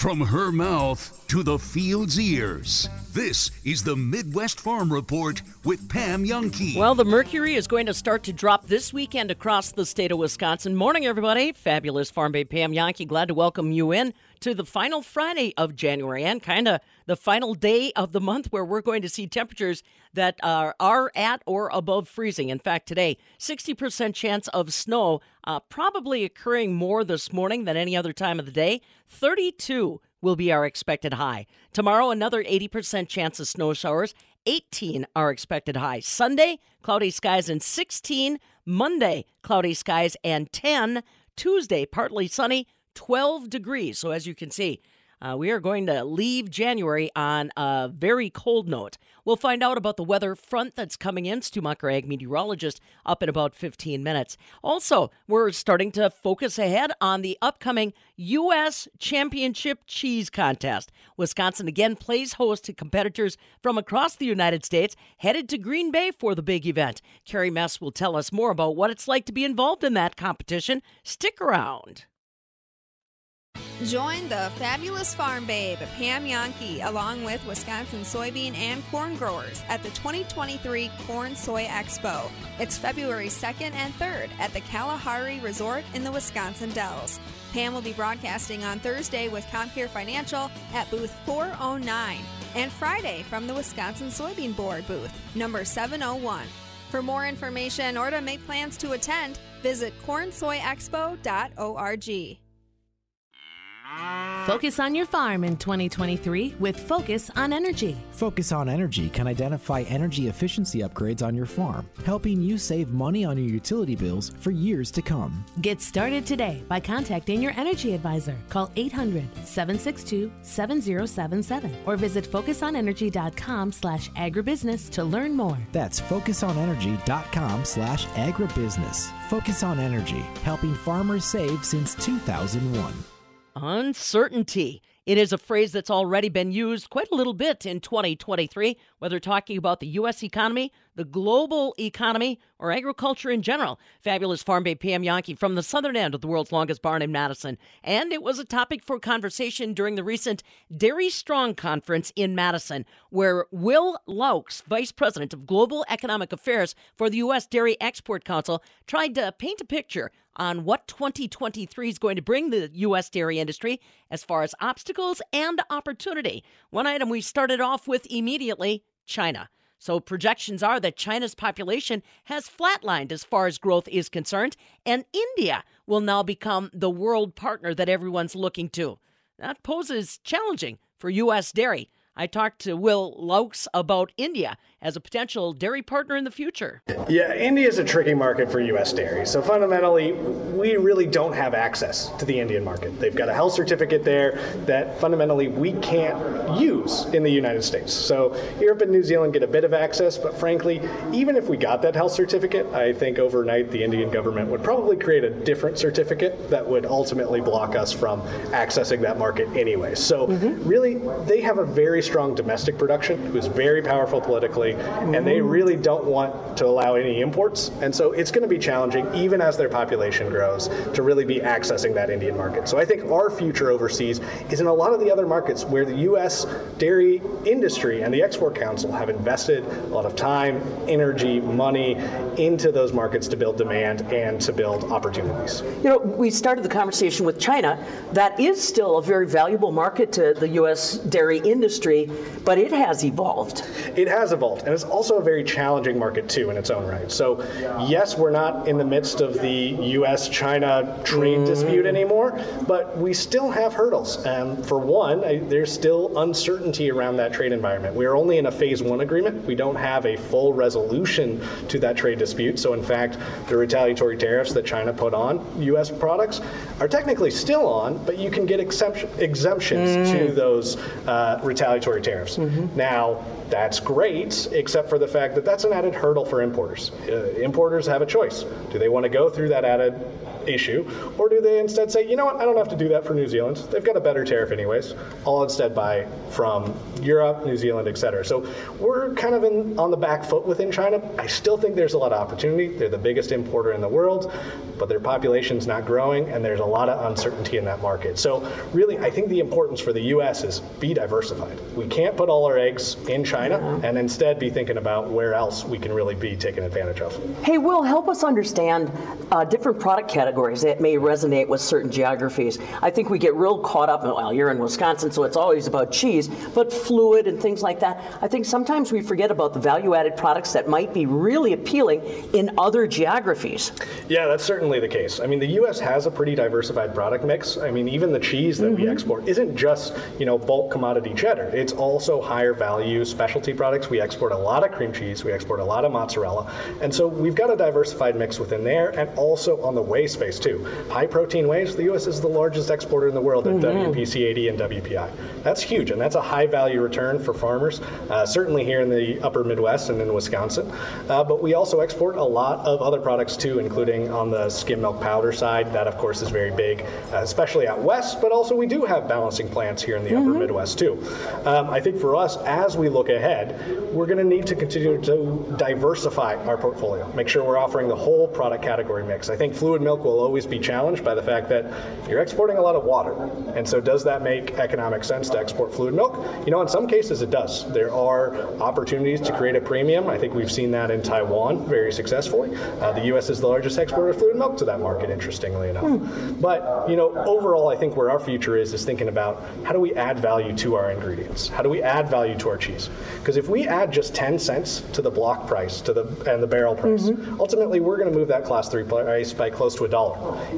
From her mouth to the field's ears. This is the Midwest Farm Report with Pam Jahnke. Well, the mercury is going to start to drop this weekend across the state of Wisconsin. Morning, everybody. Fabulous Farm Babe Pam Jahnke. Glad to welcome you in to the final Friday of January and kind of the final day of the month where we're going to see temperatures that are, are at or above freezing. In fact, today, 60% chance of snow, uh, probably occurring more this morning than any other time of the day. 32 will be our expected high. Tomorrow, another 80% chance of snow showers. 18 are expected high. Sunday, cloudy skies and 16. Monday, cloudy skies and 10. Tuesday, partly sunny, 12 degrees. So, as you can see, uh, we are going to leave January on a very cold note. We'll find out about the weather front that's coming in. Stu ag meteorologist, up in about 15 minutes. Also, we're starting to focus ahead on the upcoming U.S. Championship Cheese Contest. Wisconsin again plays host to competitors from across the United States headed to Green Bay for the big event. Carrie Mess will tell us more about what it's like to be involved in that competition. Stick around. Join the fabulous farm babe, Pam Jahnke, along with Wisconsin soybean and corn growers at the 2023 Corn Soy Expo. It's February 2nd and 3rd at the Kalahari Resort in the Wisconsin Dells. Pam will be broadcasting on Thursday with Compeer Financial at booth 409 and Friday from the Wisconsin Soybean Board booth, number 701. For more information or to make plans to attend, visit cornsoyexpo.org. Focus on your farm in 2023 with Focus on Energy. Focus on Energy can identify energy efficiency upgrades on your farm, helping you save money on your utility bills for years to come. Get started today by contacting your energy advisor. Call 800 762 7077 or visit focusonenergy.com slash agribusiness to learn more. That's focusonenergy.com slash agribusiness. Focus on Energy, helping farmers save since 2001. Uncertainty. It is a phrase that's already been used quite a little bit in 2023, whether talking about the U.S. economy, the global economy, or agriculture in general. Fabulous Farm Babe Pam Jahnke from the southern end of the world's longest barn in Madison. And it was a topic for conversation during the recent Dairy Strong conference in Madison, where Will Loux, Vice President of Global Economic Affairs for the U.S. Dairy Export Council, tried to paint a picture on what 2023 is going to bring the U.S. dairy industry as far as obstacles and opportunity. One item we started off with immediately China. So projections are that China's population has flatlined as far as growth is concerned, and India will now become the world partner that everyone's looking to. That poses challenging for U.S. dairy. I talked to Will Loux about India as a potential dairy partner in the future. Yeah, India is a tricky market for U.S. dairy. So fundamentally, we really don't have access to the Indian market. They've got a health certificate there that fundamentally we can't use in the United States. So Europe and New Zealand get a bit of access, but frankly, even if we got that health certificate, I think overnight the Indian government would probably create a different certificate that would ultimately block us from accessing that market anyway. So mm-hmm. really, they have a very strong domestic production who's very powerful politically and they mm-hmm. really don't want to allow any imports. And so it's going to be challenging, even as their population grows, to really be accessing that Indian market. So I think our future overseas is in a lot of the other markets where the U.S. dairy industry and the Export Council have invested a lot of time, energy, money into those markets to build demand and to build opportunities. You know, we started the conversation with China. That is still a very valuable market to the U.S. dairy industry, but it has evolved. It has evolved and it's also a very challenging market too in its own right. So, yes, we're not in the midst of the U.S.-China trade mm-hmm. dispute anymore, but we still have hurdles. And for one, I, there's still uncertainty around that trade environment. We are only in a phase one agreement. We don't have a full resolution to that trade dispute. So, in fact, the retaliatory tariffs that China put on U.S. products are technically still on, but you can get exemption, exemptions mm. to those uh, retaliatory retaliatory tariffs. Now, that's great, except for the fact that that's an added hurdle for importers. Uh, importers have a choice. Do they want to go through that added issue, or do they instead say, you know what, I don't have to do that for New Zealand. They've got a better tariff anyways. I'll instead buy from Europe, New Zealand, et cetera. So we're kind of in, on the back foot within China. I still think there's a lot of opportunity. They're the biggest importer in the world, but their population's not growing, and there's a lot of uncertainty in that market. So really, I think the importance for the U.S. is be diversified. We can't put all our eggs in China and instead be thinking about where else we can really be taken advantage of. Hey, Will, help us understand uh, different product categories that may resonate with certain geographies. I think we get real caught up in, well, you're in Wisconsin, so it's always about cheese, but fluid and things like that. I think sometimes we forget about the value added products that might be really appealing in other geographies. Yeah, that's certainly the case. I mean, the U.S. has a pretty diversified product mix. I mean, even the cheese that we mm-hmm. export isn't just, you know, bulk commodity cheddar. It's also higher value specialty products. We export a lot of cream cheese. We export a lot of mozzarella. And so we've got a diversified mix within there and also on the whey space too. High protein wheys, the U.S. is the largest exporter in the world at WPC 80 and WPI. That's huge, and that's a high value return for farmers, uh, certainly here in the upper Midwest and in Wisconsin. Uh, but we also export a lot of other products too, including on the skim milk powder side. That, of course, is very big, uh, especially out west, but also we do have balancing plants here in the upper Midwest too. Um, I think for us, as we look ahead, we're going to need to continue to diversify our portfolio, make sure we're offering the whole product category mix. I think fluid milk will always be challenged by the fact that you're exporting a lot of water. And so, does that make economic sense to export fluid milk? You know, in some cases it does. There are opportunities to create a premium. I think we've seen that in Taiwan very successfully. Uh, the U.S. is the largest exporter of fluid milk to that market, interestingly enough. But, you know, overall, I think where our future is is thinking about how do we add value to our ingredients? How do we add value to our cheese? Because if we add just 10 cents to the block price to the and the barrel price, ultimately we're going to move that class three price by close to a dollar.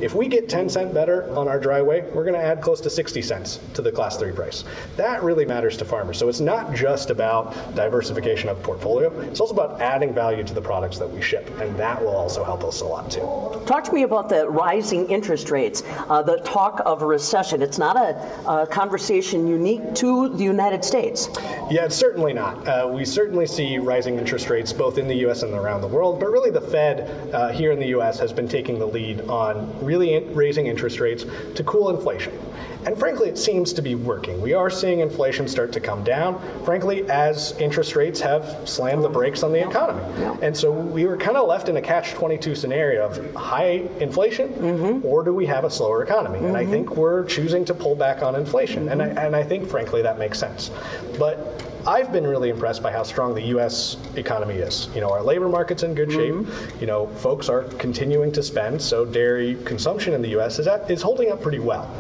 If we get 10 cent better on our dry whey, we're going to add close to 60 cents to the class three price. That really matters to farmers. So it's not just about diversification of portfolio. It's also about adding value to the products that we ship, and that will also help us a lot too. Talk to me about the rising interest rates, uh, the talk of a recession. It's not a, a conversation unique to the United States. Yeah, it's certainly not. Uh, we certainly see rising interest rates both in the U.S. and around the world, but really the Fed uh, here in the U.S. has been taking the lead on really in- raising interest rates to cool inflation. And frankly, it seems to be working. We are seeing inflation start to come down, frankly, as interest rates have slammed the brakes on the economy. And so we were kind of left in a catch 22 scenario of high inflation, mm-hmm. or do we have a slower economy? And I mm-hmm. think we're choosing to pull back on inflation. And, I, and I think, frankly, that makes sense. But I've been really impressed by how strong the U.S. economy is. You know, our labor market's in good mm-hmm. shape. You know, folks are continuing to spend, so dairy consumption in the U.S. is, at, is holding up pretty well.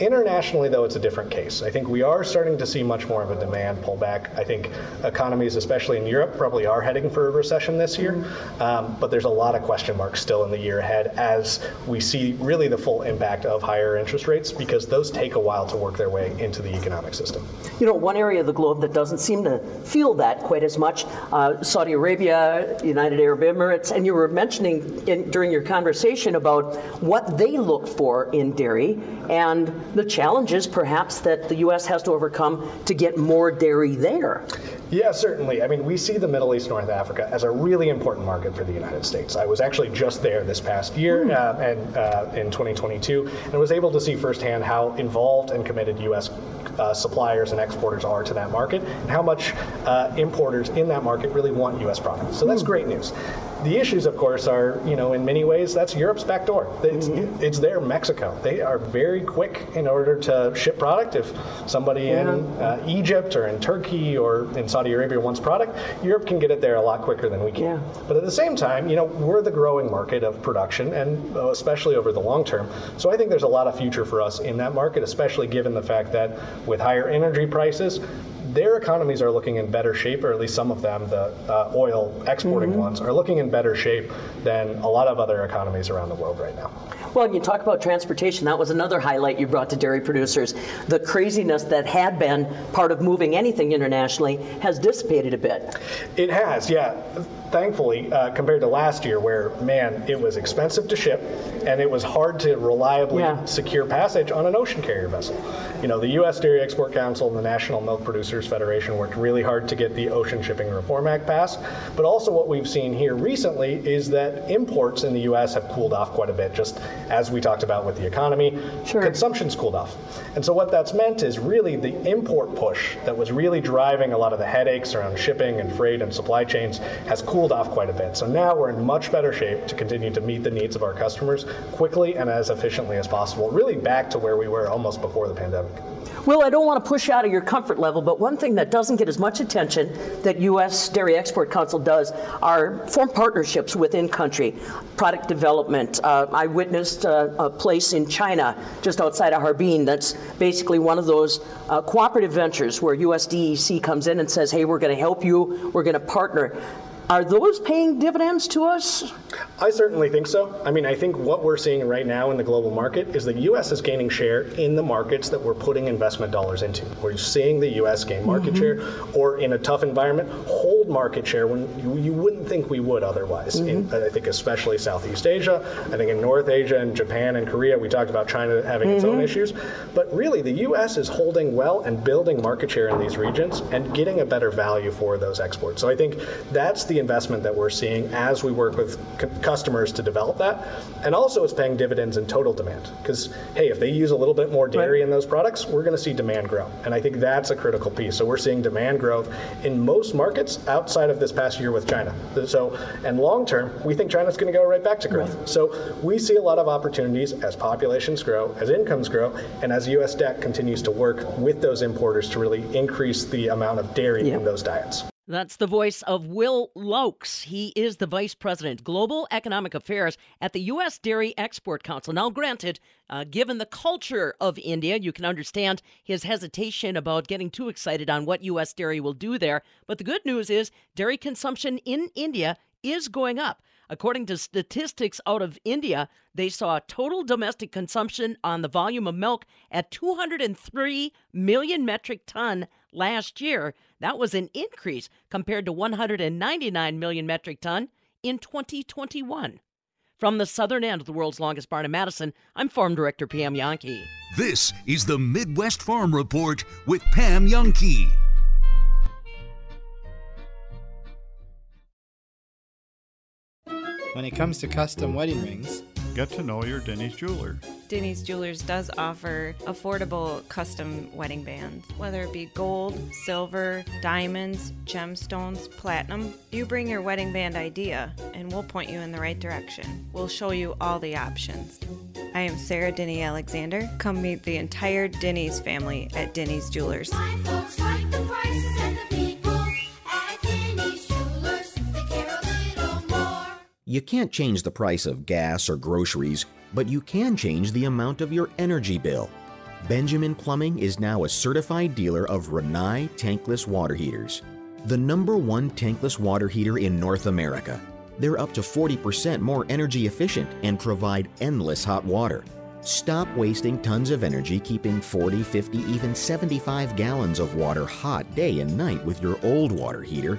Internationally, though, it's a different case. I think we are starting to see much more of a demand pullback. I think economies, especially in Europe, probably are heading for a recession this year. Um, but there's a lot of question marks still in the year ahead as we see really the full impact of higher interest rates because those take a while to work their way into the economic system. You know, one area of the globe that doesn't seem to feel that quite as much, uh, Saudi Arabia, United Arab Emirates, and you were mentioning in, during your conversation about what they look for in dairy and the challenges perhaps that the U.S. has to overcome to get more dairy there. Yeah, certainly. I mean, we see the Middle East, North Africa as a really important market for the United States. I was actually just there this past year uh, and uh, in 2022, and was able to see firsthand how involved and committed U.S. Uh, suppliers and exporters are to that market, and how much uh, importers in that market really want U.S. products. So that's great news. The issues, of course, are you know in many ways that's Europe's back door. It's, it's their Mexico. They are very quick in order to ship product. If somebody in uh, Egypt or in Turkey or in Saudi Arabia wants product, Europe can get it there a lot quicker than we can. Yeah. But at the same time, you know, we're the growing market of production, and uh, especially over the long term. So I think there's a lot of future for us in that market, especially given the fact that with higher energy prices, their economies are looking in better shape, or at least some of them, the uh, oil exporting ones, are looking in better shape than a lot of other economies around the world right now. Well, you talk about transportation. That was another highlight you brought to dairy producers. The craziness that had been part of moving anything internationally has dissipated a bit. It has, yeah. Thankfully, uh, compared to last year, where man, it was expensive to ship, and it was hard to reliably Yeah. secure passage on an ocean carrier vessel. You know, the U.S. Dairy Export Council and the National Milk Producers Federation worked really hard to get the Ocean Shipping Reform Act passed. But also, what we've seen here recently is that imports in the U.S. have cooled off quite a bit, just as we talked about with the economy. Sure. Consumption's cooled off. And so, what that's meant is really the import push that was really driving a lot of the headaches around shipping and freight and supply chains has cooled off quite a bit. So now we're in much better shape to continue to meet the needs of our customers quickly and as efficiently as possible, really back to where we were almost before the pandemic. Well, I don't want to push out of your comfort level, but one thing that doesn't get as much attention that U.S. Dairy Export Council does are form partnerships within country, product development. Uh, I witnessed uh, a place in China, just outside of Harbin, that's basically one of those uh, cooperative ventures where USDEC comes in and says, hey, we're going to help you, we're going to partner. Are those paying dividends to us? I certainly think so. I mean, I think what we're seeing right now in the global market is the U.S. is gaining share in the markets that we're putting investment dollars into. We're seeing the U.S. gain market mm-hmm. share, or in a tough environment, hold market share when you, you wouldn't think we would otherwise. Mm-hmm. In, I think especially Southeast Asia. I think in North Asia and Japan and Korea, we talked about China having mm-hmm. its own mm-hmm. issues. But really, the U.S. is holding well and building market share in these regions and getting a better value for those exports. So I think that's the investment that we're seeing as we work with customers to develop that. And also, it's paying dividends in total demand. Because, hey, if they use a little bit more dairy right. in those products, we're going to see demand grow. And I think that's a critical piece. So we're seeing demand growth in most markets outside of this past year with China. So, and long term, we think China's going to go right back to growth. Right. So we see a lot of opportunities as populations grow, as incomes grow, and as USDEC continues to work with those importers to really increase the amount of dairy in those diets. That's the voice of Will Loux. He is the Vice President, Global Economic Affairs at the U.S. Dairy Export Council. Now, granted, uh, given the culture of India, you can understand his hesitation about getting too excited on what U.S. dairy will do there. But the good news is dairy consumption in India is going up. According to statistics out of India, they saw total domestic consumption on the volume of milk at 203 million metric ton last year. That was an increase compared to 199 million metric ton in 2021. From the southern end of the world's longest barn in Madison, I'm Farm Director Pam Jahnke. This is the Midwest Farm Report with Pam Jahnke. When it comes to custom wedding rings, get to know your Denny's jeweler. Denny's Jewelers does offer affordable custom wedding bands, whether it be gold, silver, diamonds, gemstones, platinum. You bring your wedding band idea, and we'll point you in the right direction. We'll show you all the options. I am Sarah Denny Alexander. Come meet the entire Denny's family at Denny's Jewelers. You can't change the price of gas or groceries, but you can change the amount of your energy bill. Benjamin Plumbing is now a certified dealer of Rinnai tankless water heaters, the number one tankless water heater in North America. They're up to 40% more energy efficient and provide endless hot water. Stop wasting tons of energy keeping 40, 50, even 75 gallons of water hot day and night with your old water heater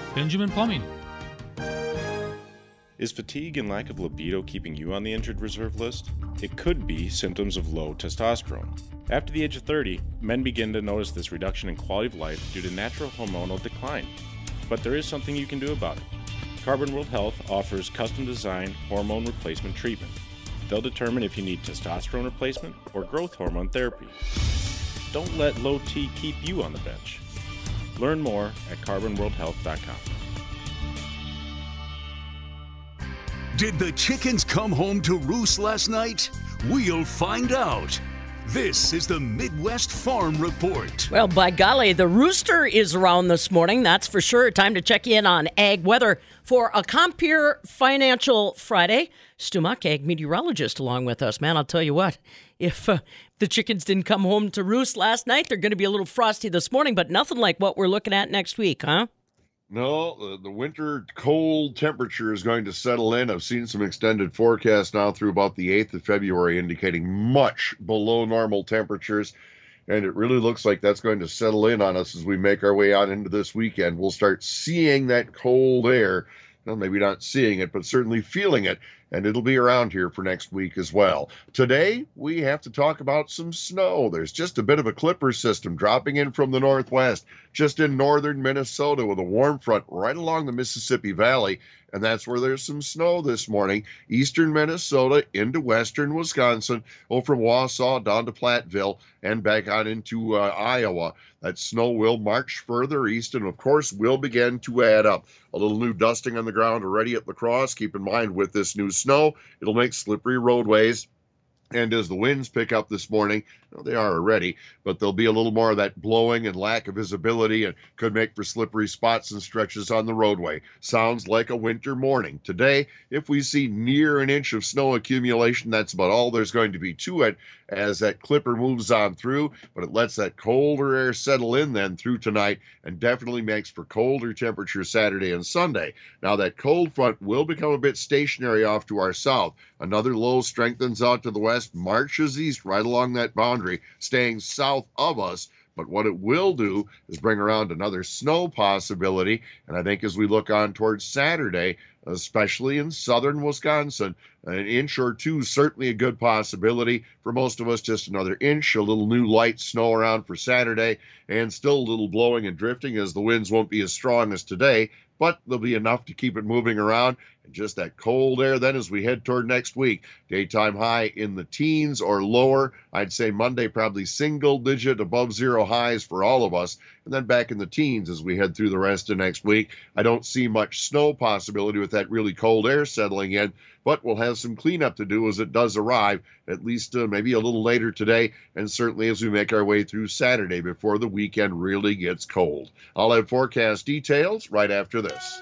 Benjamin Plumbing. Is fatigue and lack of libido keeping you on the injured reserve list? It could be symptoms of low testosterone. After the age of 30, men begin to notice this reduction in quality of life due to natural hormonal decline. But there is something you can do about it. Carbon World Health offers custom designed hormone replacement treatment. They'll determine if you need testosterone replacement or growth hormone therapy. Don't let low T keep you on the bench. Learn more at carbonworldhealth.com. Did the chickens come home to roost last night? We'll find out. This is the Midwest Farm Report. Well, by golly, the rooster is around this morning. That's for sure. Time to check in on ag weather for a Compeer Financial Friday. Stu Muck, ag meteorologist, along with us. Man, I'll tell you what, if uh, the chickens didn't come home to roost last night, they're going to be a little frosty this morning, but nothing like what we're looking at next week, huh? No, the, the winter cold temperature is going to settle in. I've seen some extended forecasts now through about the 8th of February indicating much below normal temperatures. And it really looks like that's going to settle in on us as we make our way out into this weekend. We'll start seeing that cold air. Well, maybe not seeing it, but certainly feeling it and it'll be around here for next week as well. Today, we have to talk about some snow. There's just a bit of a clipper system dropping in from the northwest, just in northern Minnesota, with a warm front right along the Mississippi Valley. And that's where there's some snow this morning. Eastern Minnesota into western Wisconsin, oh, from Wausau down to Platteville and back out into uh, Iowa. That snow will march further east and, of course, will begin to add up. A little new dusting on the ground already at La Crosse. Keep in mind with this new snow, it'll make slippery roadways. And as the winds pick up this morning, well, they are already, but there'll be a little more of that blowing and lack of visibility and could make for slippery spots and stretches on the roadway. Sounds like a winter morning. Today, if we see near an inch of snow accumulation, that's about all there's going to be to it as that clipper moves on through, but it lets that colder air settle in then through tonight and definitely makes for colder temperatures Saturday and Sunday. Now, that cold front will become a bit stationary off to our south. Another low strengthens out to the west, marches east right along that boundary, staying south of us. But what it will do is bring around another snow possibility. And I think as we look on towards Saturday, especially in southern Wisconsin, an inch or two certainly a good possibility. For most of us, just another inch, a little new light snow around for Saturday, and still a little blowing and drifting as the winds won't be as strong as today, but there'll be enough to keep it moving around. And just that cold air then as we head toward next week. Daytime high in the teens or lower. I'd say Monday probably single digit above zero highs for all of us. And then back in the teens as we head through the rest of next week. I don't see much snow possibility with that really cold air settling in, but we'll have some cleanup to do as it does arrive, at least uh, maybe a little later today, and certainly as we make our way through Saturday before the weekend really gets cold. I'll have forecast details right after this.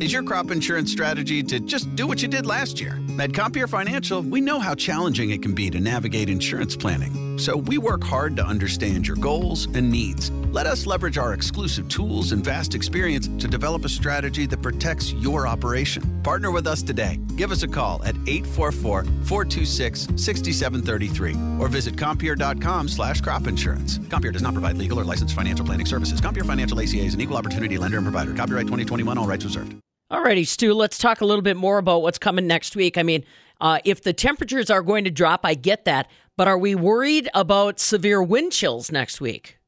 Is your crop insurance strategy to just do what you did last year? At Compeer Financial, we know how challenging it can be to navigate insurance planning. So we work hard to understand your goals and needs. Let us leverage our exclusive tools and vast experience to develop a strategy that protects your operation. Partner with us today. Give us a call at 844-426-6733 or visit Compeer.com slash crop insurance. Compeer does not provide legal or licensed financial planning services. Compeer Financial ACA is an equal opportunity lender and provider. Copyright 2021, all rights reserved. Alrighty, Stu, let's talk a little bit more about what's coming next week. I mean, uh, if the temperatures are going to drop, I get that, but are we worried about severe wind chills next week?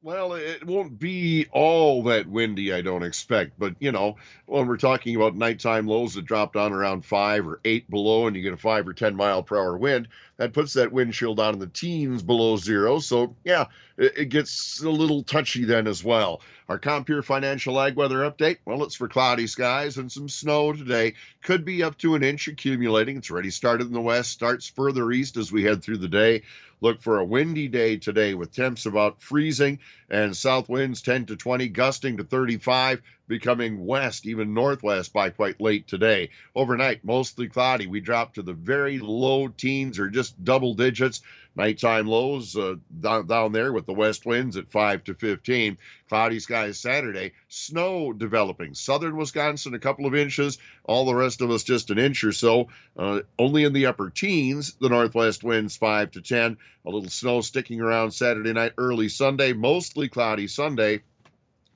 Well, it won't be all that windy, I don't expect. But, you know, when we're talking about nighttime lows that drop down around five or eight below and you get a five or 10 mile per hour wind, that puts that wind chill down in the teens below zero. So, yeah, it, it gets a little touchy then as well. Our Compeer Financial Ag Weather Update, well, it's for cloudy skies and some snow today. Could be up to an inch accumulating. It's already started in the west, starts further east as we head through the day. Look for a windy day today with temps about freezing and south winds 10 to 20, gusting to 35, becoming west, even northwest by quite late today. Overnight, mostly cloudy. We drop to the very low teens or just double digits. Nighttime lows uh, down, down there with the west winds at 5 to 15. Cloudy skies Saturday. Snow developing. Southern Wisconsin, a couple of inches. All the rest of us just an inch or so. Uh, only in the upper teens. The northwest winds 5 to 10. A little snow sticking around Saturday night, early Sunday. Mostly cloudy Sunday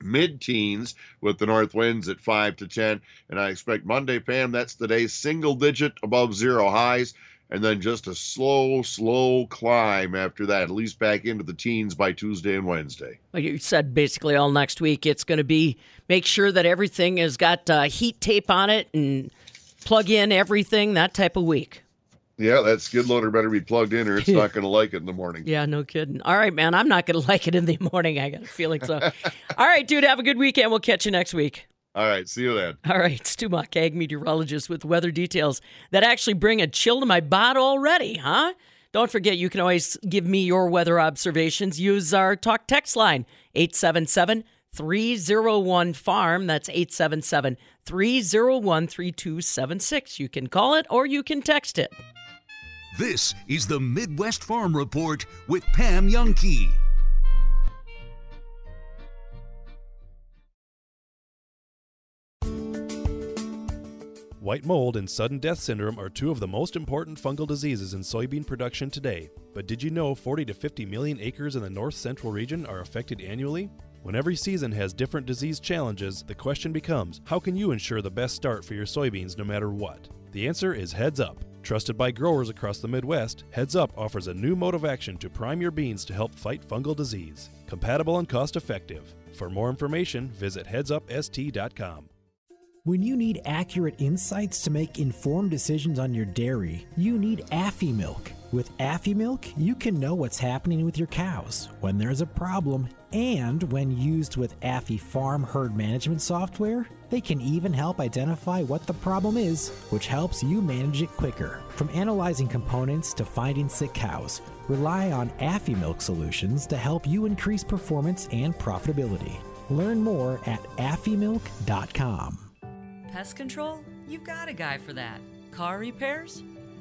mid teens with the north winds at 5 to 10. And I expect Monday, Pam, that's the day single digit above zero highs and then just a slow, slow climb after that, at least back into the teens by Tuesday and Wednesday. Like you said, basically all next week, it's going to be make sure that everything has got uh, heat tape on it and plug in everything, that type of week. Yeah, that skid loader better be plugged in or it's not going to like it in the morning. Yeah, no kidding. All right, man, I'm not going to like it in the morning. I got a feeling so. all right, dude, have a good weekend. We'll catch you next week. All right, see you then. All right, Stu Muck, ag meteorologist with weather details that actually bring a chill to my bot already, huh? Don't forget, you can always give me your weather observations. Use our talk text line, 877 301 Farm. That's 877 301 3276. You can call it or you can text it. This is the Midwest Farm Report with Pam Jahnke. White mold and sudden death syndrome are two of the most important fungal diseases in soybean production today. But did you know 40 to 50 million acres in the north central region are affected annually? When every season has different disease challenges, the question becomes how can you ensure the best start for your soybeans no matter what? The answer is Heads Up. Trusted by growers across the Midwest, Heads Up offers a new mode of action to prime your beans to help fight fungal disease. Compatible and cost effective. For more information, visit headsupst.com. When you need accurate insights to make informed decisions on your dairy, you need AfiMilk. With AfiMilk, you can know what's happening with your cows, when there's a problem, and when used with AfiFarm Herd Management software, they can even help identify what the problem is, which helps you manage it quicker. From analyzing components to finding sick cows, rely on AfiMilk solutions to help you increase performance and profitability. Learn more at afimilk.com. Pest control? You've got a guy for that. Car repairs?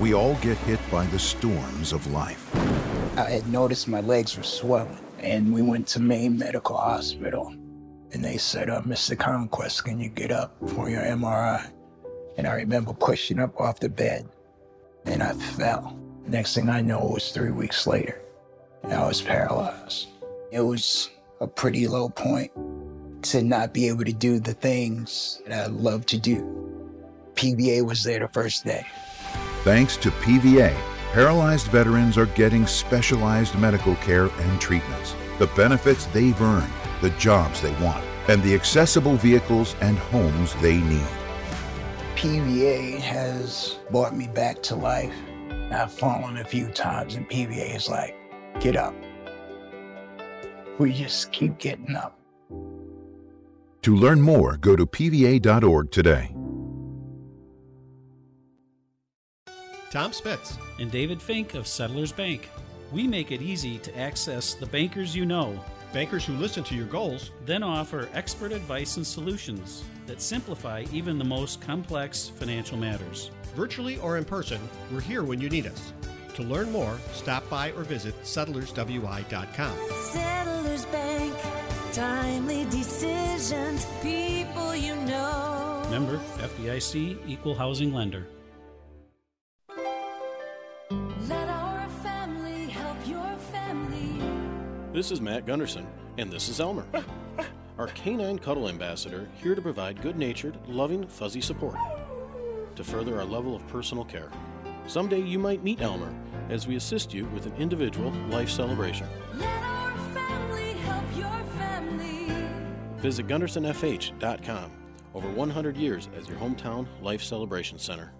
We all get hit by the storms of life. I had noticed my legs were swelling, and we went to Maine Medical Hospital. And they said, uh, Mr. Conquest, can you get up for your MRI? And I remember pushing up off the bed, and I fell. Next thing I know, it was three weeks later, and I was paralyzed. It was a pretty low point to not be able to do the things that I love to do. PVA was there the first day. Thanks to PVA, paralyzed veterans are getting specialized medical care and treatments, the benefits they've earned, the jobs they want, and the accessible vehicles and homes they need. PVA has brought me back to life. I've fallen a few times, and PVA is like, get up. We just keep getting up. To learn more, go to pva.org today. Tom Spitz and David Fink of Settlers Bank. We make it easy to access the bankers you know, bankers who listen to your goals, then offer expert advice and solutions that simplify even the most complex financial matters. Virtually or in person, we're here when you need us. To learn more, stop by or visit settlerswi.com. Settlers Bank, timely decisions, people you know. Member FDIC Equal Housing Lender. This is Matt Gunderson, and this is Elmer, our canine cuddle ambassador, here to provide good natured, loving, fuzzy support to further our level of personal care. Someday you might meet Elmer as we assist you with an individual life celebration. Let our family help your family. Visit GundersonFH.com. Over 100 years as your hometown life celebration center.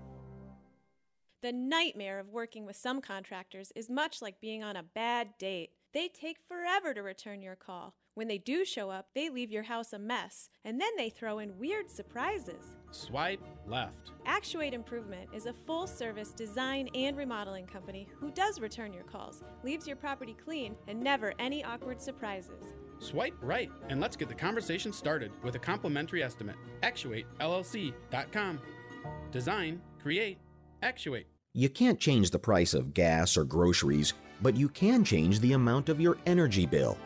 The nightmare of working with some contractors is much like being on a bad date. They take forever to return your call. When they do show up, they leave your house a mess, and then they throw in weird surprises. Swipe left. Actuate Improvement is a full service design and remodeling company who does return your calls, leaves your property clean, and never any awkward surprises. Swipe right and let's get the conversation started with a complimentary estimate. ActuateLLC.com. Design, create, actuate. You can't change the price of gas or groceries, but you can change the amount of your energy bill.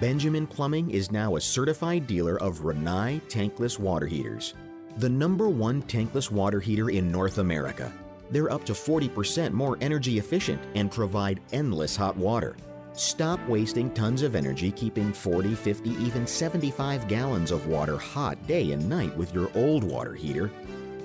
Benjamin Plumbing is now a certified dealer of Rinnai tankless water heaters, the number one tankless water heater in North America. They're up to 40% more energy efficient and provide endless hot water. Stop wasting tons of energy keeping 40, 50, even 75 gallons of water hot day and night with your old water heater.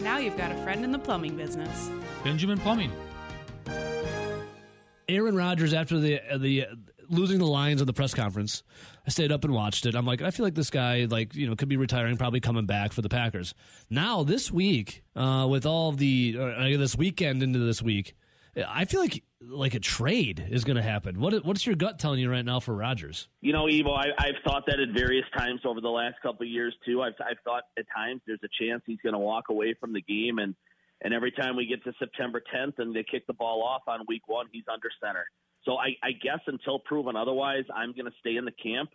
Now you've got a friend in the plumbing business. Benjamin Plumbing. Aaron Rodgers after the uh, the uh, losing the Lions at the press conference. I stayed up and watched it. I'm like, I feel like this guy, like you know, could be retiring, probably coming back for the Packers. Now this week, uh, with all of the uh, this weekend into this week, I feel like like a trade is going to happen. What what's your gut telling you right now for Rodgers? You know, Evo, I, I've thought that at various times over the last couple of years too. I've I've thought at times there's a chance he's going to walk away from the game, and and every time we get to September 10th and they kick the ball off on week one, he's under center. So I, I guess until proven otherwise, I'm going to stay in the camp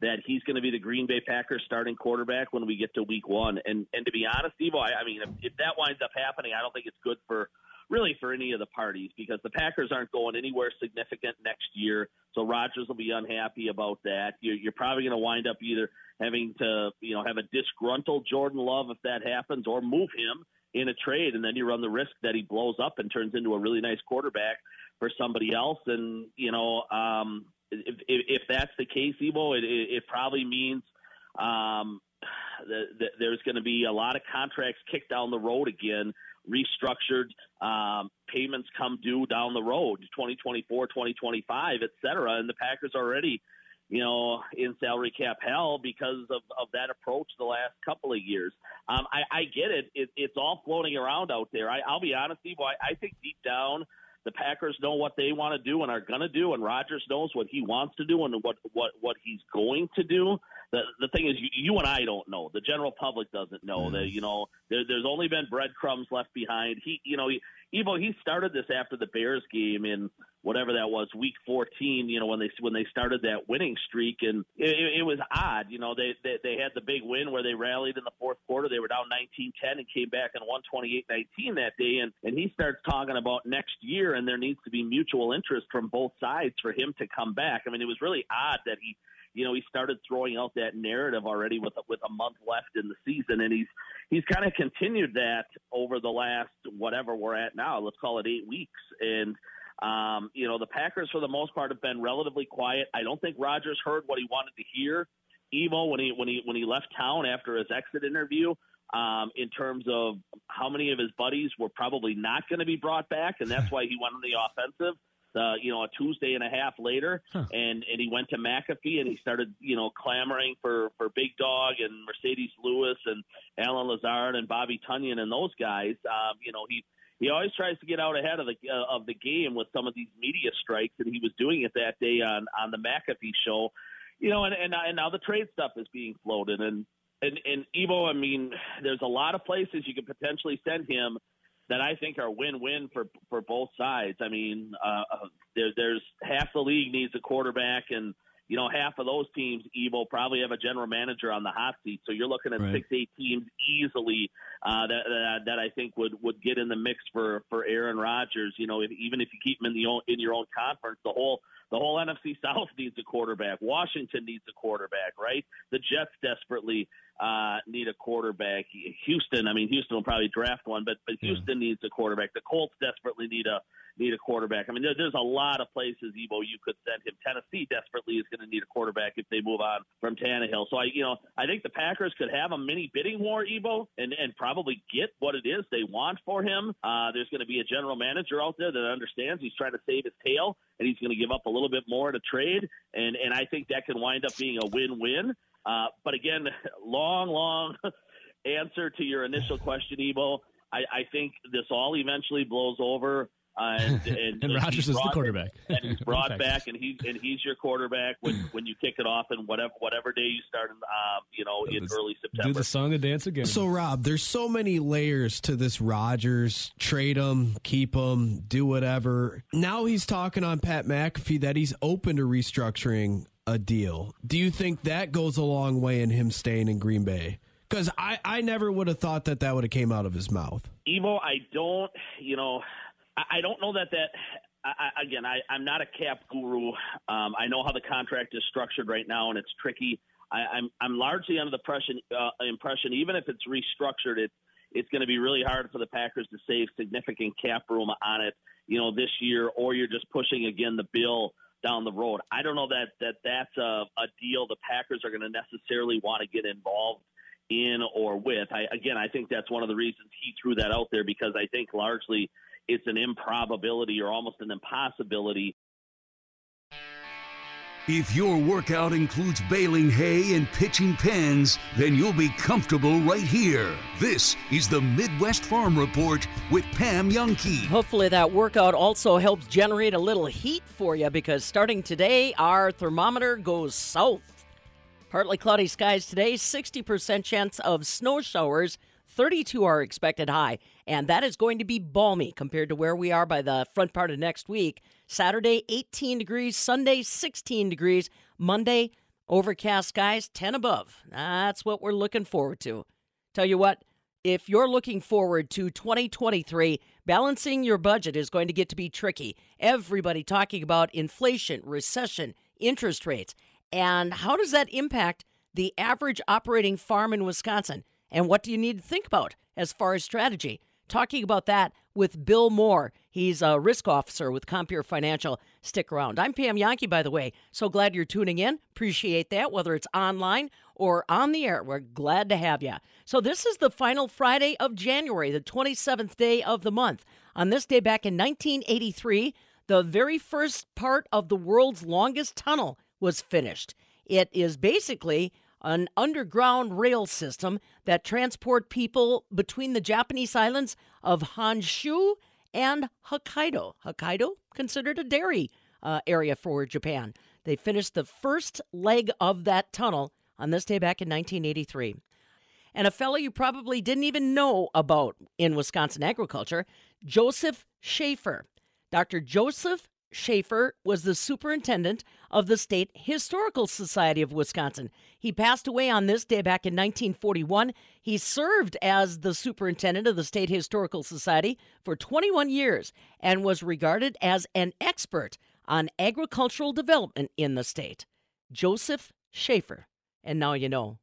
that he's going to be the Green Bay Packers starting quarterback when we get to week one. And and to be honest, Evo, I, I mean, if, if that winds up happening, I don't think it's good for really for any of the parties because the Packers aren't going anywhere significant next year. So Rodgers will be unhappy about that. You're, you're probably going to wind up either having to, you know, have a disgruntled Jordan Love if that happens, or move him in a trade, and then you run the risk that he blows up and turns into a really nice quarterback for somebody else. And you know, um, if, if, if that's the case, Evo, it, it, it probably means um, that, there's going to be a lot of contracts kicked down the road again restructured um, payments come due down the road 2024 2025 et cetera and the packers are already you know in salary cap hell because of, of that approach the last couple of years um, I, I get it. it it's all floating around out there I, i'll be honest Steve, I, I think deep down the Packers know what they want to do and are going to do, and Rodgers knows what he wants to do and what what what he's going to do. The the thing is, you, you and I don't know. The general public doesn't know mm. that. You know, there, there's only been breadcrumbs left behind. He, you know, he, Evo, he started this after the Bears game in whatever that was, week 14. You know, when they when they started that winning streak, and it, it was odd. You know, they, they they had the big win where they rallied in the fourth quarter. They were down 19-10 and came back and won 28-19 that day. And and he starts talking about next year, and there needs to be mutual interest from both sides for him to come back. I mean, it was really odd that he you know, he started throwing out that narrative already with a, with a month left in the season, and he's he's kind of continued that over the last whatever we're at now. Let's call it eight weeks, and um, you know, the Packers for the most part have been relatively quiet. I don't think Rodgers heard what he wanted to hear. Evo when he when he when he left town after his exit interview. Um, in terms of how many of his buddies were probably not going to be brought back, and that's why he went on the offensive uh, you know, a Tuesday and a half later, huh. and and he went to McAfee and he started, you know, clamoring for for Big Dog and Marcedes Lewis and Allen Lazard and Bobby Tonyan and those guys. Um, you know, he he always tries to get out ahead of the uh, of the game with some of these media strikes, and he was doing it that day on on the McAfee show. You know, and and, and now the trade stuff is being floated, and and and Evo, I mean, there's a lot of places you could potentially send him that I think are win-win for for both sides. I mean, uh, uh, there, there's half the league needs a quarterback, and you know half of those teams, Evo, probably have a general manager on the hot seat. So you're looking at right. six, eight teams easily uh, that, that that I think would would get in the mix for for Aaron Rodgers. You know, if, even if you keep him in the own, in your own conference, the whole the whole NFC South needs a quarterback. Washington needs a quarterback, right? The Jets desperately uh, need a quarterback. Houston, I mean, Houston will probably draft one, but but Houston yeah. needs a quarterback. The Colts desperately need a need a quarterback. I mean, there, there's a lot of places, Evo, you could send him. Tennessee desperately is going to need a quarterback if they move on from Tannehill. So I, you know, I think the Packers could have a mini bidding war, Evo, and and probably get what it is they want for him. Uh, there's going to be a general manager out there that understands he's trying to save his tail, and he's going to give up a little bit more to trade, and and I think that can wind up being a win-win. Uh, but again, long, long answer to your initial question, Evo. I, I think this all eventually blows over. and and, And Rodgers is the quarterback. and he's brought back, and he's and he's your quarterback when when you kick it off, and whatever whatever day you start, in, um, you know, in early September. Do the song and dance again. So, Rob, there's so many layers to this Rodgers Trade him, keep him, do whatever. Now he's talking on Pat McAfee that he's open to restructuring a deal. Do you think that goes a long way in him staying in Green Bay? Because I, I never would have thought that that would have came out of his mouth. Evo, I don't, you know, I, don't know that that. I- again, I, I'm not a cap guru. Um, I know how the contract is structured right now, and it's tricky. I, I'm I'm largely under the impression, uh, impression even if it's restructured, it it's going to be really hard for the Packers to save significant cap room on it, you know, this year, or you're just pushing again the bill down the road. I don't know that that that's a, a deal the Packers are going to necessarily want to get involved in or with. I, again, I think that's one of the reasons he threw that out there because I think largely it's an improbability or almost an impossibility. If your workout includes baling hay and pitching pens, then you'll be comfortable right here. This is the Midwest Farm Report with Pam Jahnke. Hopefully, that workout also helps generate a little heat for you because starting today, our thermometer goes south. Partly cloudy skies today, 60% chance of snow showers, 32 are expected high, and that is going to be balmy compared to where we are by the front part of next week. Saturday, 18 degrees, Sunday, 16 degrees, Monday, overcast skies, 10 above. That's what we're looking forward to. Tell you what, if you're looking forward to 2023, balancing your budget is going to get to be tricky. Everybody talking about inflation, recession, interest rates, and how does that impact the average operating farm in Wisconsin? And what do you need to think about as far as strategy? Talking about that with Bill Moore. He's a risk officer with Compeer Financial. Stick around. I'm Pam Jahnke, by the way. So glad you're tuning in. Appreciate that, whether it's online or on the air. We're glad to have you. So, this is the final Friday of January, the 27th day of the month. On this day back in 1983, the very first part of the world's longest tunnel was finished. It is basically an underground rail system that transport people between the Japanese islands of Honshu and Hokkaido. Hokkaido considered a dairy uh, area for Japan. They finished the first leg of that tunnel on this day back in 1983. And a fellow you probably didn't even know about in Wisconsin agriculture, Joseph Schaefer. Dr. Joseph Schaefer was the superintendent of the State Historical Society of Wisconsin. He passed away on this day back in 1941. He served as the superintendent of the State Historical Society for 21 years and was regarded as an expert on agricultural development in the state. Joseph Schaefer. And now you know.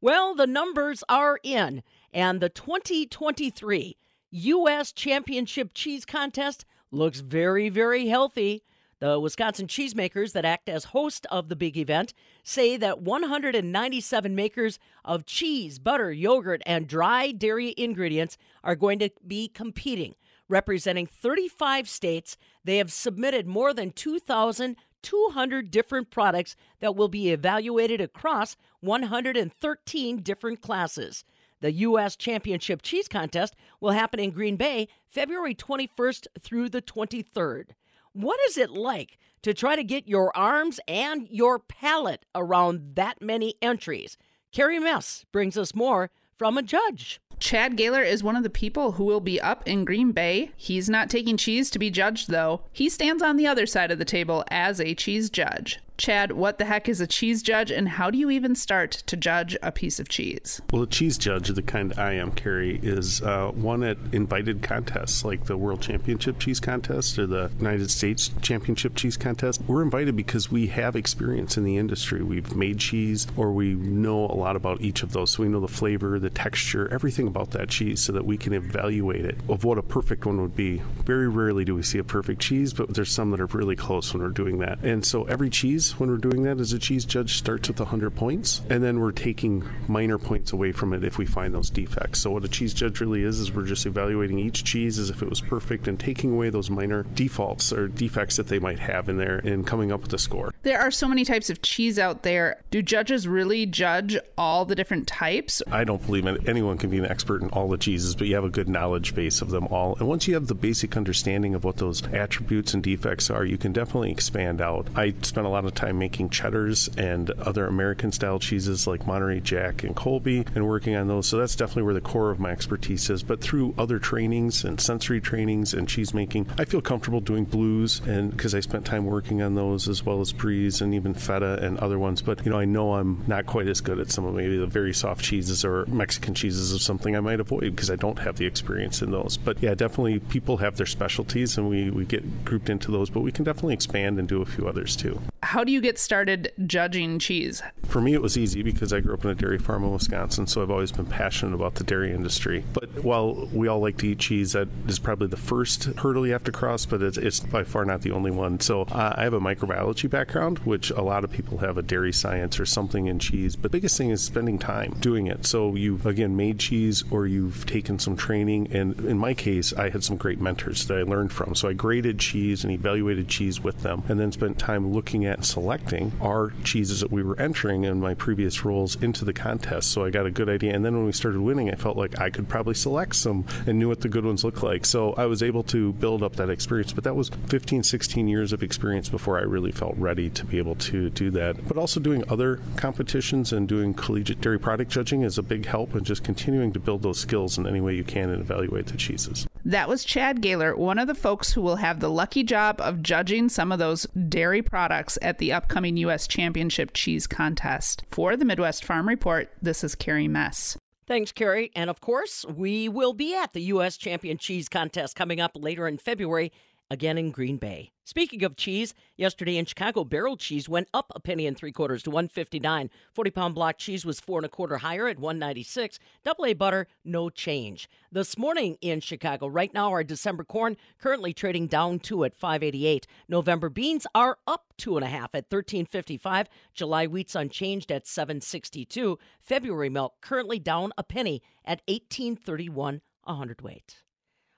Well, the numbers are in, and the 2023 U.S. Championship Cheese Contest looks very, very healthy. The Wisconsin cheesemakers that act as host of the big event say that 197 makers of cheese, butter, yogurt, and dry dairy ingredients are going to be competing. Representing 35 states, they have submitted more than 2,200 different products that will be evaluated across 113 different classes. The U.S. Championship Cheese Contest will happen in Green Bay February 21st through the 23rd. What is it like to try to get your arms and your palate around that many entries? Carrie Mess brings us more from a judge. Chad Galer is one of the people who will be up in Green Bay. He's not taking cheese to be judged, though. He stands on the other side of the table as a cheese judge. Chad, what the heck is a cheese judge, and how do you even start to judge a piece of cheese? Well, a cheese judge, the kind I am, Carrie, is uh, one at invited contests like the World Championship Cheese Contest or the United States Championship Cheese Contest. We're invited because we have experience in the industry. We've made cheese or we know a lot about each of those. So we know the flavor, the texture, everything about that cheese so that we can evaluate it of what a perfect one would be. Very rarely do we see a perfect cheese, but there's some that are really close when we're doing that. And so every cheese cheese when we're doing that as a cheese judge starts with 100 points, and then we're taking minor points away from it if we find those defects. So what a cheese judge really is is we're just evaluating each cheese as if it was perfect and taking away those minor defaults or defects that they might have in there and coming up with a score. There are so many types of cheese out there. Do judges really judge all the different types? I don't believe anyone can be an expert in all the cheeses, but you have a good knowledge base of them all. And once you have the basic understanding of what those attributes and defects are, you can definitely expand out. I spent a lot of time making cheddars and other American style cheeses like Monterey Jack and Colby and working on those. So that's definitely where the core of my expertise is. But through other trainings and sensory trainings and cheese making, I feel comfortable doing blues and because I spent time working on those as well as bries and even feta and other ones. But you know, I know I'm not quite as good at some of maybe the very soft cheeses or Mexican cheeses or something I might avoid because I don't have the experience in those. But yeah, definitely people have their specialties and we, we get grouped into those, but we can definitely expand and do a few others too. How do you get started judging cheese? For me, it was easy because I grew up in a dairy farm in Wisconsin, so I've always been passionate about the dairy industry. But while we all like to eat cheese, that is probably the first hurdle you have to cross, but it's, it's by far not the only one. So uh, I have a microbiology background, which a lot of people have a dairy science or something in cheese. But the biggest thing is spending time doing it. So you've, again, made cheese or you've taken some training. And in my case, I had some great mentors that I learned from. So I graded cheese and evaluated cheese with them and then spent time looking at selecting our cheeses that we were entering in my previous roles into the contest. So I got a good idea. And then when we started winning, I felt like I could probably select some and knew what the good ones looked like. So I was able to build up that experience. But that was 15, 16 years of experience before I really felt ready to be able to do that. But also doing other competitions and doing collegiate dairy product judging is a big help and just continuing to build those skills in any way you can and evaluate the cheeses. That was Chad Galer, one of the folks who will have the lucky job of judging some of those dairy products at the upcoming U.S. Championship Cheese Contest. For the Midwest Farm Report, this is Carrie Mess. Thanks, Carrie. And of course, we will be at the U.S. Champion Cheese Contest coming up later in February, again in Green Bay. Speaking of cheese, yesterday in Chicago, barrel cheese went up a penny and three quarters to 159. 40 pound block cheese was four and a quarter higher at 196. Double A butter, no change. This morning in Chicago, right now, our December corn currently trading down two at 588. November beans are up two and a half at 1355. July wheat's unchanged at 762. February milk currently down a penny at 1831 a hundredweight.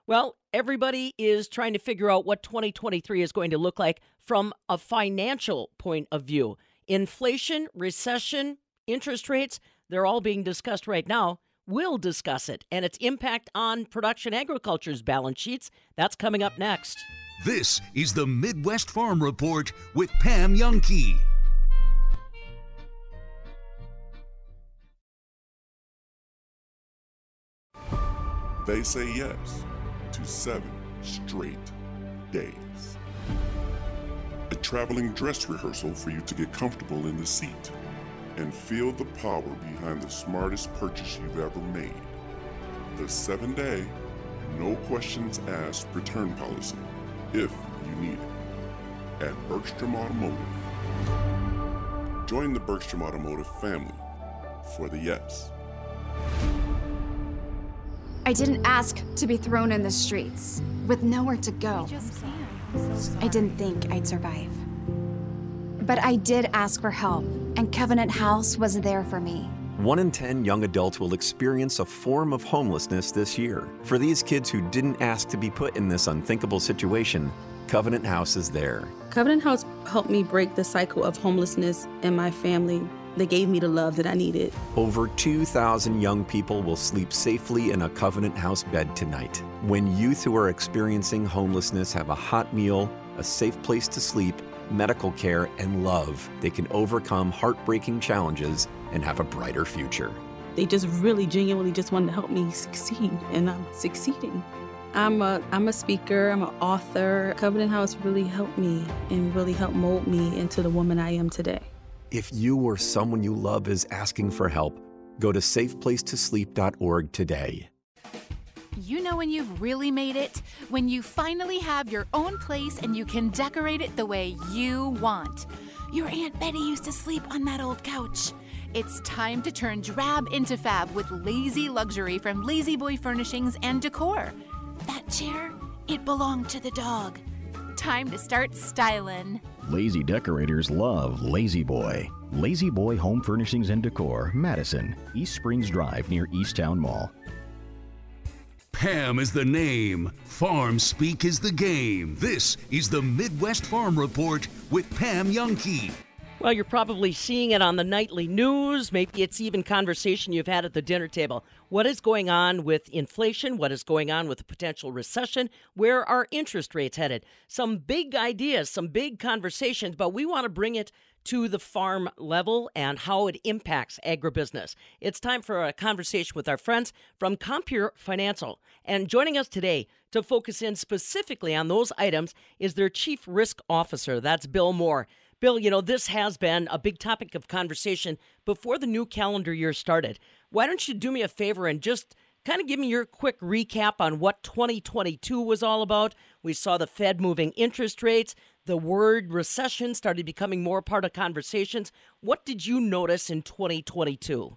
Well, everybody is trying to figure out what 2023 is going to look like from a financial point of view. Inflation, recession, interest rates, they're all being discussed right now. We'll discuss it and its impact on production agriculture's balance sheets. That's coming up next. This is the Midwest Farm Report with Pam Jahnke. They say yes seven straight days. A traveling dress rehearsal for you to get comfortable in the seat and feel the power behind the smartest purchase you've ever made. The seven day, no questions asked return policy, if you need it, at Bergstrom Automotive. Join the Bergstrom Automotive family for the yes. I didn't ask to be thrown in the streets with nowhere to go. I didn't think I'd survive. But I did ask for help, and Covenant House was there for me. One in 10 young adults will experience a form of homelessness this year. For these kids who didn't ask to be put in this unthinkable situation, Covenant House is there. Covenant House helped me break the cycle of homelessness in my family. They gave me the love that I needed. Over 2,000 young people will sleep safely in a Covenant House bed tonight. When youth who are experiencing homelessness have a hot meal, a safe place to sleep, medical care, and love, they can overcome heartbreaking challenges and have a brighter future. They just really genuinely just wanted to help me succeed, and I'm succeeding. I'm a I'm a speaker, I'm an author. Covenant House really helped me and really helped mold me into the woman I am today. If you or someone you love is asking for help, go to safeplacetosleep.org today. You know when you've really made it? When you finally have your own place and you can decorate it the way you want. Your Aunt Betty used to sleep on that old couch. It's time to turn drab into fab with lazy luxury from La-Z-Boy Furnishings and Decor. That chair, it belonged to the dog. Time to start styling. Lazy decorators love La-Z-Boy. Lazy Boy Home Furnishings and Decor, Madison, East Springs Drive near East Towne Mall. Pam is the name. Farm speak is the game. This is the Midwest Farm Report with Pam Jahnke. Well, you're probably seeing it on the nightly news. Maybe it's even conversation you've had at the dinner table. What is going on with inflation? What is going on with the potential recession? Where are interest rates headed? Some big ideas, some big conversations, but we want to bring it to the farm level and how it impacts agribusiness. It's time for a conversation with our friends from Compeer Financial. And joining us today to focus in specifically on those items is their Chief Risk Officer. That's Bill Moore. Bill, you know, this has been a big topic of conversation before the new calendar year started. Why don't you do me a favor and just kind of give me your quick recap on what 2022 was all about? We saw the Fed moving interest rates, the word recession started becoming more part of conversations. What did you notice in 2022?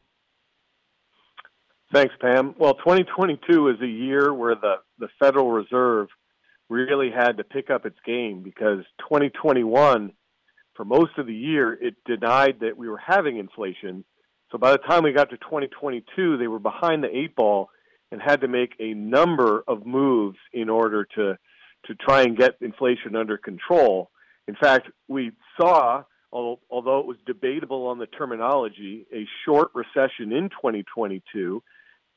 Thanks, Pam. Well, 2022 is a year where the, the Federal Reserve really had to pick up its game because 2021, for most of the year, it denied that we were having inflation. So by the time we got to 2022, they were behind the eight ball and had to make a number of moves in order to to try and get inflation under control. In fact, we saw, although it was debatable on the terminology, a short recession in 2022,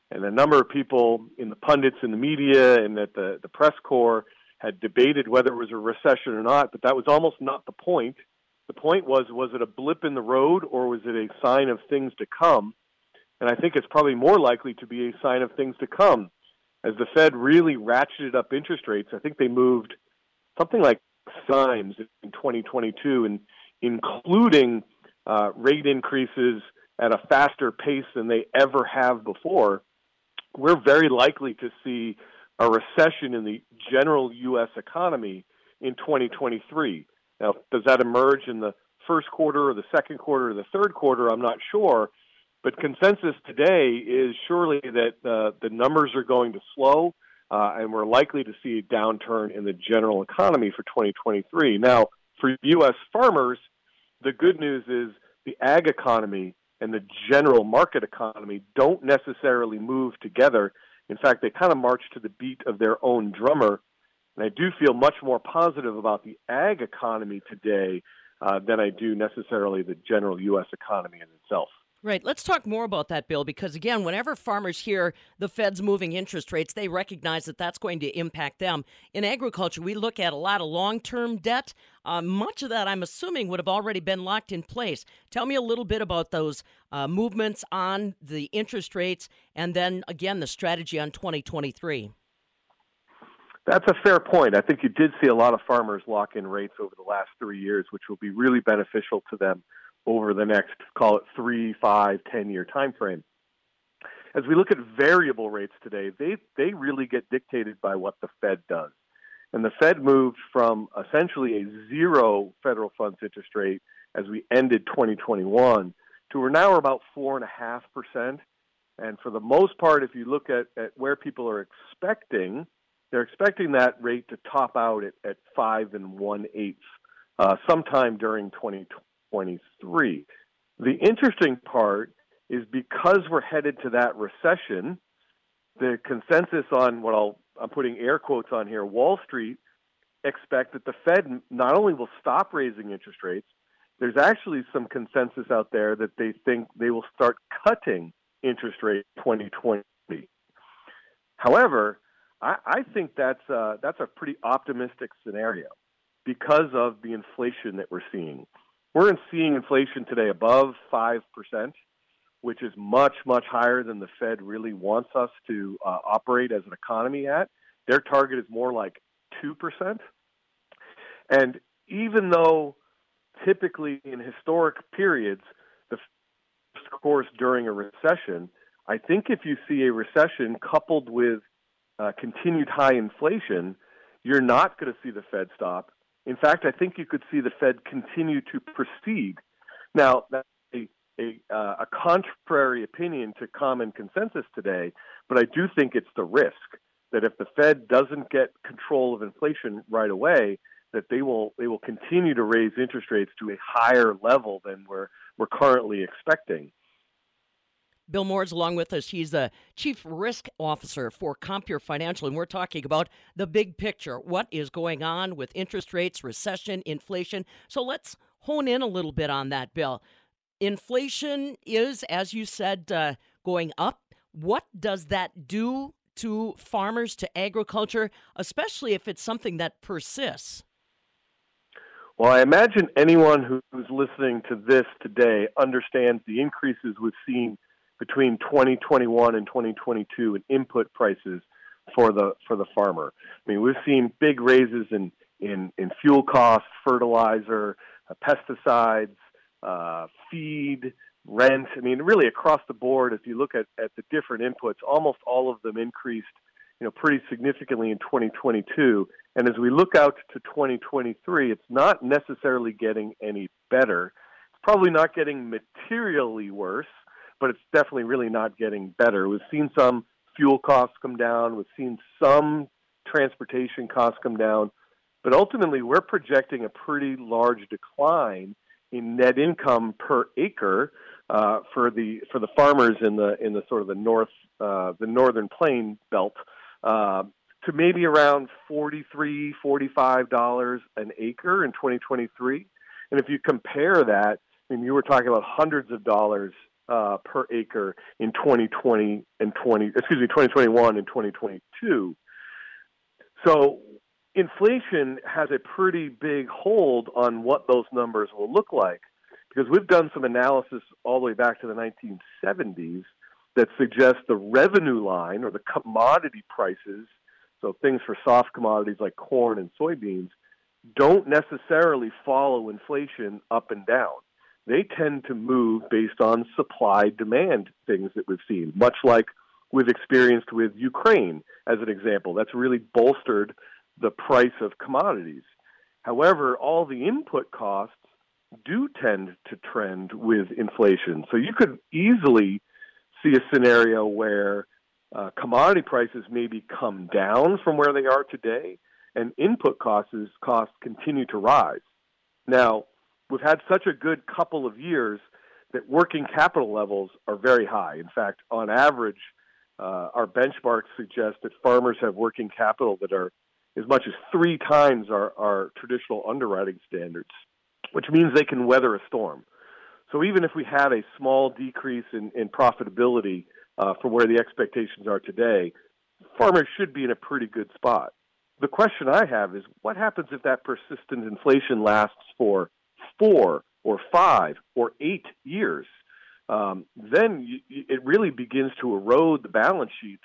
and a number of people in the pundits in the media and at the, the press corps had debated whether it was a recession or not, but that was almost not the point. The point was, was it a blip in the road or was it a sign of things to come? And I think it's probably more likely to be a sign of things to come as the Fed really ratcheted up interest rates. I think they moved something like times in 2022, and including uh, rate increases at a faster pace than they ever have before. We're very likely to see a recession in the general U.S. economy in 2023. Now, does that emerge in the first quarter or the second quarter or the third quarter? I'm not sure. But consensus today is surely that uh, the numbers are going to slow, uh, and we're likely to see a downturn in the general economy for 2023. Now, for U.S. farmers, the good news is the ag economy and the general market economy don't necessarily move together. In fact, they kind of march to the beat of their own drummer. And I do feel much more positive about the ag economy today uh, than I do necessarily the general U.S. economy in itself. Right. Let's talk more about that, Bill, because again, whenever farmers hear the Fed's moving interest rates, they recognize that that's going to impact them. In agriculture, we look at a lot of long term debt. Uh, much of that, I'm assuming, would have already been locked in place. Tell me a little bit about those uh, movements on the interest rates and then, again, the strategy on 2023. That's a fair point. I think you did see a lot of farmers lock in rates over the last three years, which will be really beneficial to them over the next, call it three, five, ten year time frame. As we look at variable rates today, they, they really get dictated by what the Fed does. And the Fed moved from essentially a zero federal funds interest rate as we ended 2021 to we're now about four and a half percent. And for the most part, if you look at, at where people are expecting, they're expecting that rate to top out at, at five and one eighth uh, sometime during 2023. The interesting part is because we're headed to that recession, the consensus on what I'll, I'm putting air quotes on here, Wall Street expect that the Fed not only will stop raising interest rates, there's actually some consensus out there that they think they will start cutting interest rates 2020. However, I, I think that's a, that's a pretty optimistic scenario because of the inflation that we're seeing. We're seeing inflation today above 5%, which is much, much higher than the Fed really wants us to uh, operate as an economy at. Their target is more like 2%. And even though typically in historic periods, the course during a recession, I think if you see a recession coupled with uh, continued high inflation, you're not going to see the Fed stop in fact, I think you could see the Fed continue to proceed. Now, that's a, a, uh, a contrary opinion to common consensus today, but I do think it's the risk that if the Fed doesn't get control of inflation right away, that they will they will continue to raise interest rates to a higher level than we're we're currently expecting. Bill Moore's along with us. He's the Chief Risk Officer for Compeer Financial, and we're talking about the big picture. What is going on with interest rates, recession, inflation? So let's hone in a little bit on that, Bill. Inflation is, as you said, uh, going up. What does that do to farmers, to agriculture, especially if it's something that persists? Well, I imagine anyone who's listening to this today understands the increases we've seen between 2021 and 2022 in input prices for the for the farmer. I mean, we've seen big raises in in, in fuel costs, fertilizer, uh, pesticides, uh, feed, rent. I mean, really across the board, if you look at, at the different inputs, almost all of them increased, you know, pretty significantly in 2022. And as we look out to 2023, it's not necessarily getting any better. It's probably not getting materially worse, but it's definitely really not getting better. We've seen some fuel costs come down. We've seen some transportation costs come down. But ultimately, we're projecting a pretty large decline in net income per acre uh, for the for the farmers in the in the sort of the north uh, the northern plain belt uh, to maybe around 43 45 dollars an acre in 2023 and if you compare that I mean you were talking about hundreds of dollars uh, per acre in 2020 and 20 excuse me 2021 and 2022 so inflation has a pretty big hold on what those numbers will look like because we've done some analysis all the way back to the 1970s that suggests the revenue line or the commodity prices, so things for soft commodities like corn and soybeans, don't necessarily follow inflation up and down. They tend to move based on supply demand things that we've seen, much like we've experienced with Ukraine as an example. That's really bolstered the price of commodities. However, all the input costs do tend to trend with inflation. So you could easily see a scenario where uh, commodity prices maybe come down from where they are today, and input costs costs continue to rise. Now, we've had such a good couple of years that working capital levels are very high. In fact, on average, uh, our benchmarks suggest that farmers have working capital that are as much as three times our, our traditional underwriting standards, which means they can weather a storm. So even if we had a small decrease in, in profitability uh, from where the expectations are today, farmers should be in a pretty good spot. The question I have is what happens if that persistent inflation lasts for four or five or eight years? Um, then you, it really begins to erode the balance sheets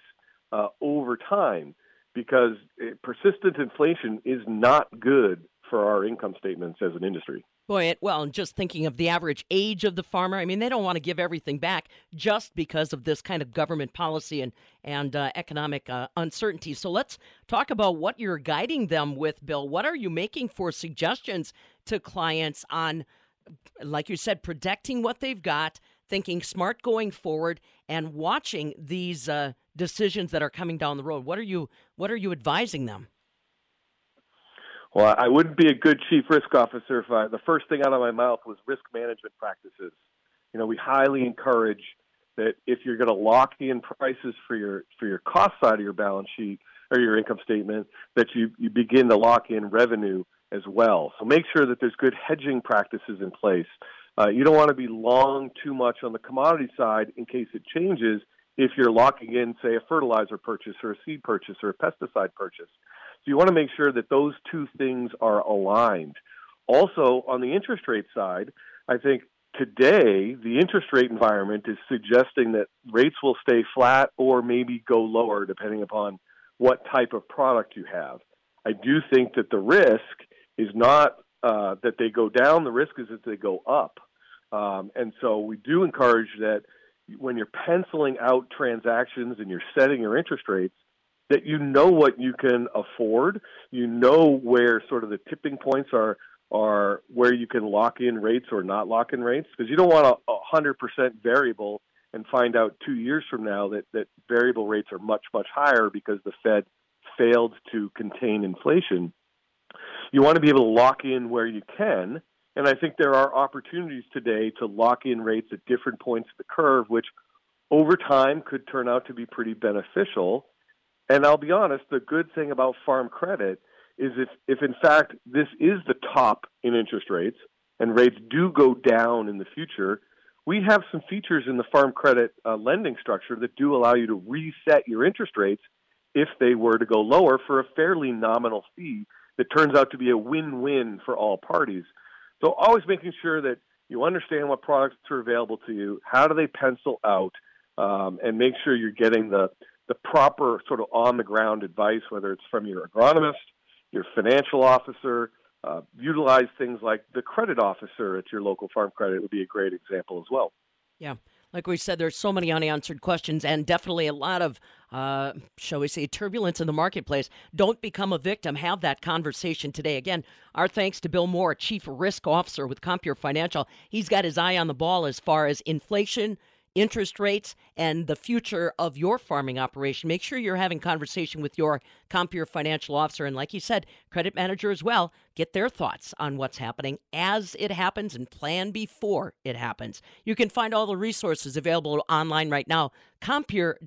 uh, over time because persistent inflation is not good for our income statements as an industry. Boy, well, and just thinking of the average age of the farmer, I mean, they don't want to give everything back just because of this kind of government policy and and uh, economic uh, uncertainty. So let's talk about what you're guiding them with, Bill. What are you making for suggestions to clients on, like you said, protecting what they've got, thinking smart going forward, and watching these uh, decisions that are coming down the road? What are you What are you advising them? Well, I wouldn't be a good chief risk officer if I, the first thing out of my mouth was risk management practices. You know, we highly encourage that if you're going to lock in prices for your for your cost side of your balance sheet or your income statement, that you you begin to lock in revenue as well. So make sure that there's good hedging practices in place. Uh, you don't want to be long too much on the commodity side in case it changes if you're locking in, say, a fertilizer purchase or a seed purchase or a pesticide purchase. So you want to make sure that those two things are aligned. Also, on the interest rate side, I think today the interest rate environment is suggesting that rates will stay flat or maybe go lower depending upon what type of product you have. I do think that the risk is not uh, that they go down, the risk is that they go up. Um, and so we do encourage that when you're penciling out transactions and you're setting your interest rates, that you know what you can afford. You know where sort of the tipping points are are where you can lock in rates or not lock in rates because you don't want a, hundred percent variable and find out two years from now that, that variable rates are much much higher because the Fed failed to contain inflation. you want to be able to lock in where you can. And I think there are opportunities today to lock in rates at different points of the curve, which over time could turn out to be pretty beneficial. And I'll be honest, the good thing about farm credit is if, if in fact this is the top in interest rates and rates do go down in the future, we have some features in the farm credit uh, lending structure that do allow you to reset your interest rates if they were to go lower for a fairly nominal fee that turns out to be a win-win for all parties. So always making sure that you understand what products are available to you, how do they pencil out, um, and make sure you're getting the the proper sort of on the ground advice, whether it's from your agronomist, your financial officer. Uh, utilize things like the credit officer at your local farm credit would be a great example as well. Yeah. Like we said, there's so many unanswered questions and definitely a lot of, uh, shall we say, turbulence in the marketplace. Don't become a victim. Have that conversation today. Again, our thanks to Bill Moore, Chief Risk Officer with Compeer Financial. He's got his eye on the ball as far as inflation, interest rates and the future of your farming operation. Make sure you're having conversation with your Compeer financial officer and like you said, credit manager as well. Get their thoughts on what's happening as it happens and plan before it happens. You can find all the resources available online right now. Compeer.com